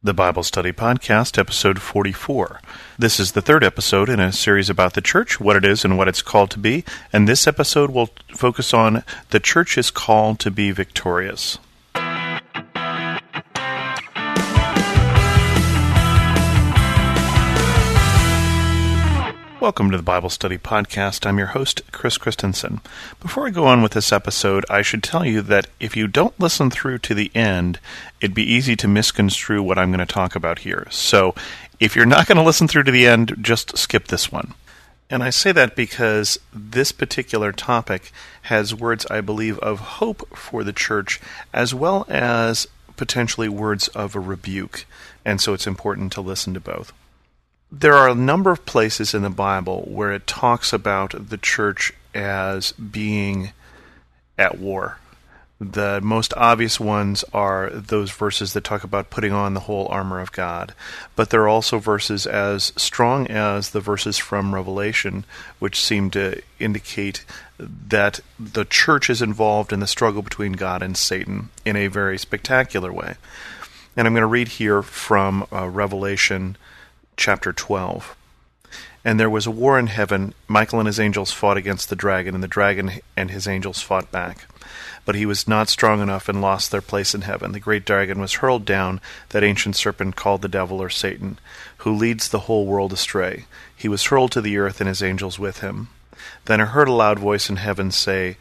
the Bible Study Podcast, episode 44. This is the third episode in a series about the church, what it is and what it's called to be, and this episode will focus on the church is called to be victorious. Welcome to the Bible Study Podcast. I'm your host, Chris Christensen. Before I go on with this episode, I should tell you that if you don't listen through to the end, it'd be easy to misconstrue what I'm going to talk about here. So if you're not going to listen through to the end, just skip this one. And I say that because this particular topic has words, I believe, of hope for the church, as well as potentially words of a rebuke. And so it's important to listen to both there are a number of places in the Bible where it talks about the church as being at war. The most obvious ones are those verses that talk about putting on the whole armor of God. But there are also verses as strong as the verses from Revelation, which seem to indicate that the church is involved in the struggle between God and Satan in a very spectacular way. And I'm going to read here from uh, Revelation chapter 12. And there was a war in heaven. Michael and his angels fought against the dragon, and the dragon and his angels fought back. But he was not strong enough and lost their place in heaven. The great dragon was hurled down, that ancient serpent called the devil or Satan, who leads the whole world astray. He was hurled to the earth, and his angels with him. Then I heard a loud voice in heaven say,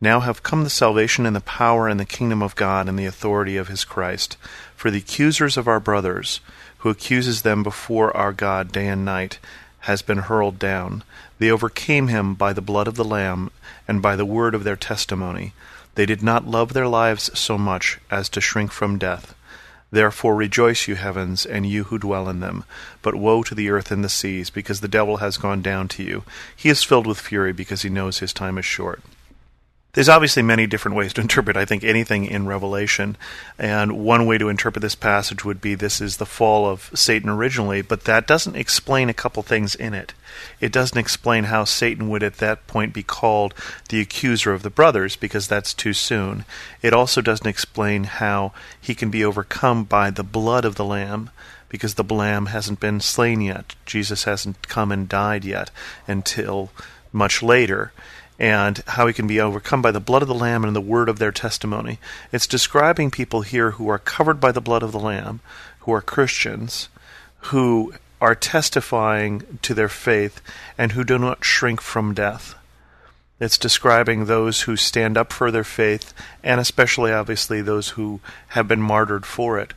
Now have come the salvation and the power and the kingdom of God and the authority of his Christ. For the accusers of our brothers, who accuses them before our God day and night, has been hurled down. They overcame him by the blood of the Lamb and by the word of their testimony. They did not love their lives so much as to shrink from death. Therefore rejoice, you heavens, and you who dwell in them. But woe to the earth and the seas, because the devil has gone down to you. He is filled with fury, because he knows his time is short. There's obviously many different ways to interpret, I think, anything in Revelation. And one way to interpret this passage would be this is the fall of Satan originally, but that doesn't explain a couple things in it. It doesn't explain how Satan would at that point be called the accuser of the brothers, because that's too soon. It also doesn't explain how he can be overcome by the blood of the Lamb, because the Lamb hasn't been slain yet. Jesus hasn't come and died yet until much later and how he can be overcome by the blood of the Lamb and the word of their testimony. It's describing people here who are covered by the blood of the Lamb, who are Christians, who are testifying to their faith, and who do not shrink from death. It's describing those who stand up for their faith, and especially, obviously, those who have been martyred for it.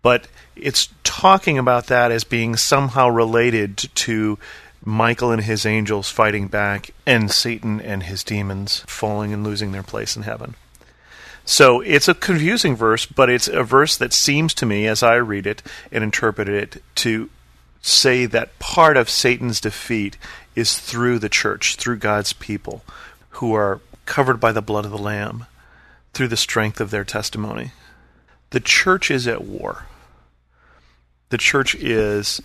But it's talking about that as being somehow related to Michael and his angels fighting back, and Satan and his demons falling and losing their place in heaven. So it's a confusing verse, but it's a verse that seems to me, as I read it and interpret it, to say that part of Satan's defeat is through the church, through God's people, who are covered by the blood of the Lamb, through the strength of their testimony. The church is at war. The church is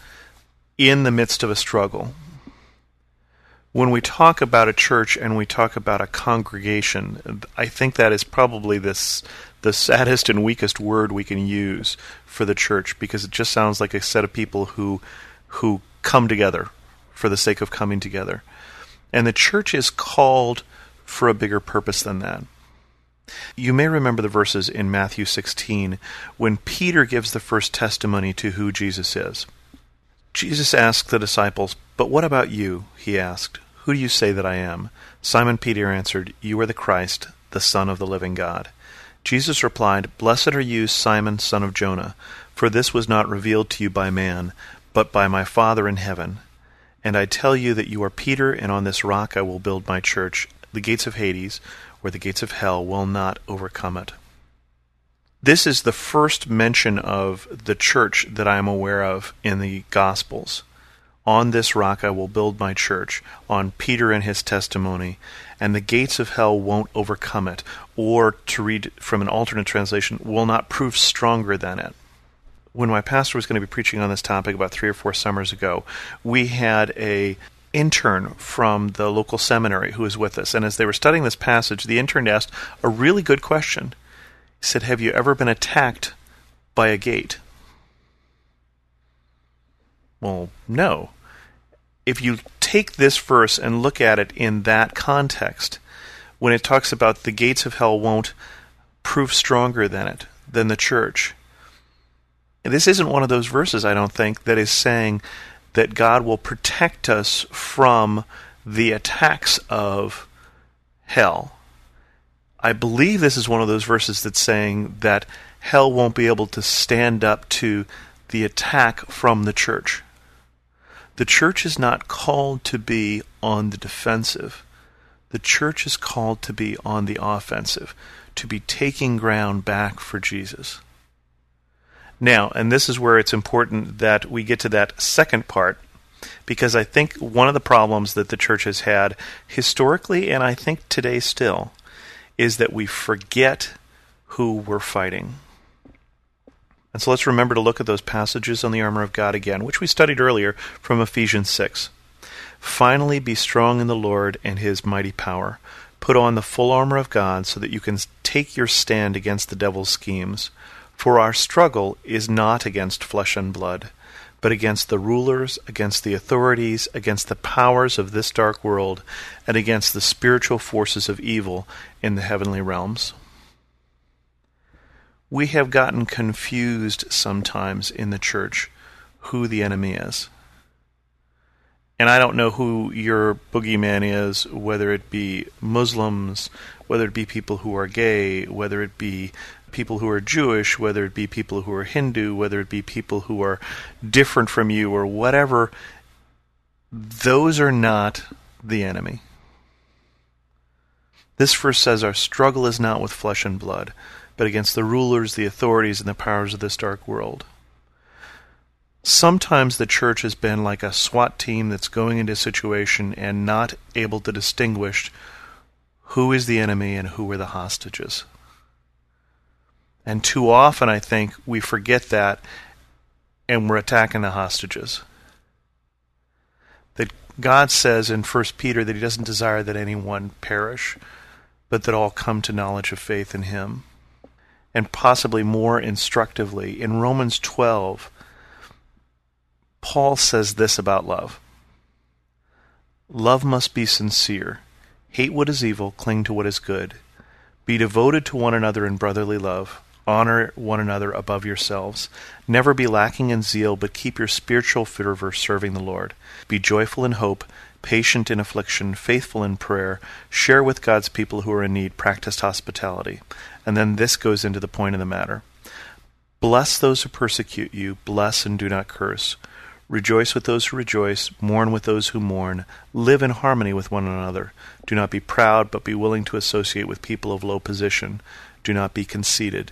in the midst of a struggle when we talk about a church and we talk about a congregation, I think that is probably this the saddest and weakest word we can use for the church because it just sounds like a set of people who who come together for the sake of coming together. And the church is called for a bigger purpose than that. You may remember the verses in Matthew 16 when Peter gives the first testimony to who Jesus is. Jesus asked the disciples, But what about you? he asked. Who do you say that I am? Simon Peter answered, You are the Christ, the Son of the living God. Jesus replied, Blessed are you, Simon, son of Jonah, for this was not revealed to you by man, but by my Father in heaven. And I tell you that you are Peter, and on this rock I will build my church. The gates of Hades, or the gates of hell, will not overcome it. This is the first mention of the church that I am aware of in the Gospels. On this rock I will build my church, on Peter and his testimony, and the gates of hell won't overcome it, or, to read from an alternate translation, will not prove stronger than it. When my pastor was going to be preaching on this topic about three or four summers ago, we had a intern from the local seminary who was with us, and as they were studying this passage, the intern asked a really good question. Said, Have you ever been attacked by a gate? Well, no. If you take this verse and look at it in that context, when it talks about the gates of hell won't prove stronger than it, than the church, this isn't one of those verses, I don't think, that is saying that God will protect us from the attacks of hell. I believe this is one of those verses that's saying that hell won't be able to stand up to the attack from the church. The church is not called to be on the defensive. The church is called to be on the offensive, to be taking ground back for Jesus. Now, and this is where it's important that we get to that second part, because I think one of the problems that the church has had historically, and I think today still, is that we forget who we're fighting. And so let's remember to look at those passages on the armor of God again, which we studied earlier from Ephesians 6. Finally, be strong in the Lord and his mighty power. Put on the full armor of God so that you can take your stand against the devil's schemes. For our struggle is not against flesh and blood, but against the rulers, against the authorities, against the powers of this dark world, and against the spiritual forces of evil in the heavenly realms we have gotten confused sometimes in the church who the enemy is. And I don't know who your boogeyman is, whether it be Muslims, whether it be people who are gay, whether it be people who are Jewish, whether it be people who are Hindu, whether it be people who are different from you, or whatever. Those are not the enemy. This verse says our struggle is not with flesh and blood, but against the rulers, the authorities, and the powers of this dark world. Sometimes the church has been like a SWAT team that's going into a situation and not able to distinguish who is the enemy and who are the hostages. And too often, I think, we forget that and we're attacking the hostages. That God says in 1 Peter that He doesn't desire that anyone perish, but that all come to knowledge of faith in Him and possibly more instructively, in Romans 12, Paul says this about love Love must be sincere. Hate what is evil, cling to what is good. Be devoted to one another in brotherly love. Honor one another above yourselves. Never be lacking in zeal, but keep your spiritual fervor serving the Lord. Be joyful in hope, patient in affliction, faithful in prayer. Share with God's people who are in need. Practice hospitality. And then this goes into the point of the matter. Bless those who persecute you, bless and do not curse. Rejoice with those who rejoice, mourn with those who mourn, live in harmony with one another. Do not be proud, but be willing to associate with people of low position. Do not be conceited.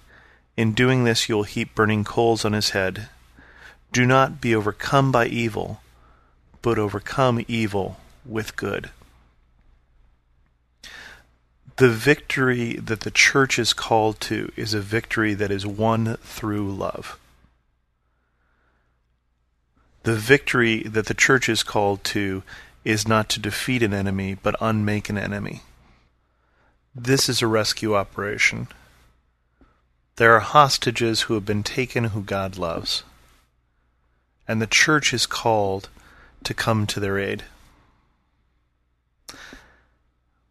In doing this, you will heap burning coals on his head. Do not be overcome by evil, but overcome evil with good the victory that the church is called to is a victory that is won through love. The victory that the church is called to is not to defeat an enemy, but unmake an enemy. This is a rescue operation. There are hostages who have been taken who God loves. And the church is called to come to their aid.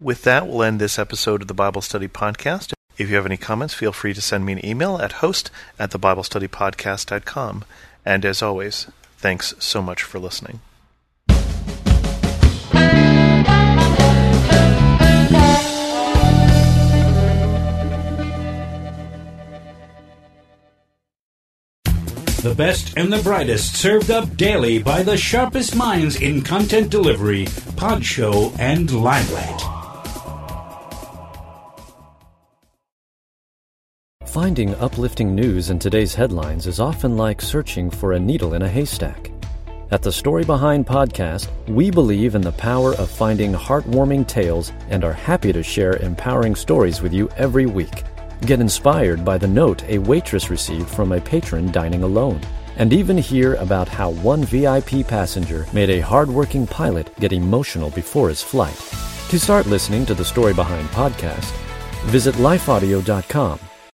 With that, we'll end this episode of the Bible Study Podcast. If you have any comments, feel free to send me an email at host at thebiblestudypodcast.com. And as always, thanks so much for listening. The best and the brightest served up daily by the sharpest minds in content delivery, pod show, and limelight. Finding uplifting news in today's headlines is often like searching for a needle in a haystack. At the Story Behind podcast, we believe in the power of finding heartwarming tales and are happy to share empowering stories with you every week. Get inspired by the note a waitress received from a patron dining alone, and even hear about how one VIP passenger made a hardworking pilot get emotional before his flight. To start listening to the Story Behind podcast, visit lifeaudio.com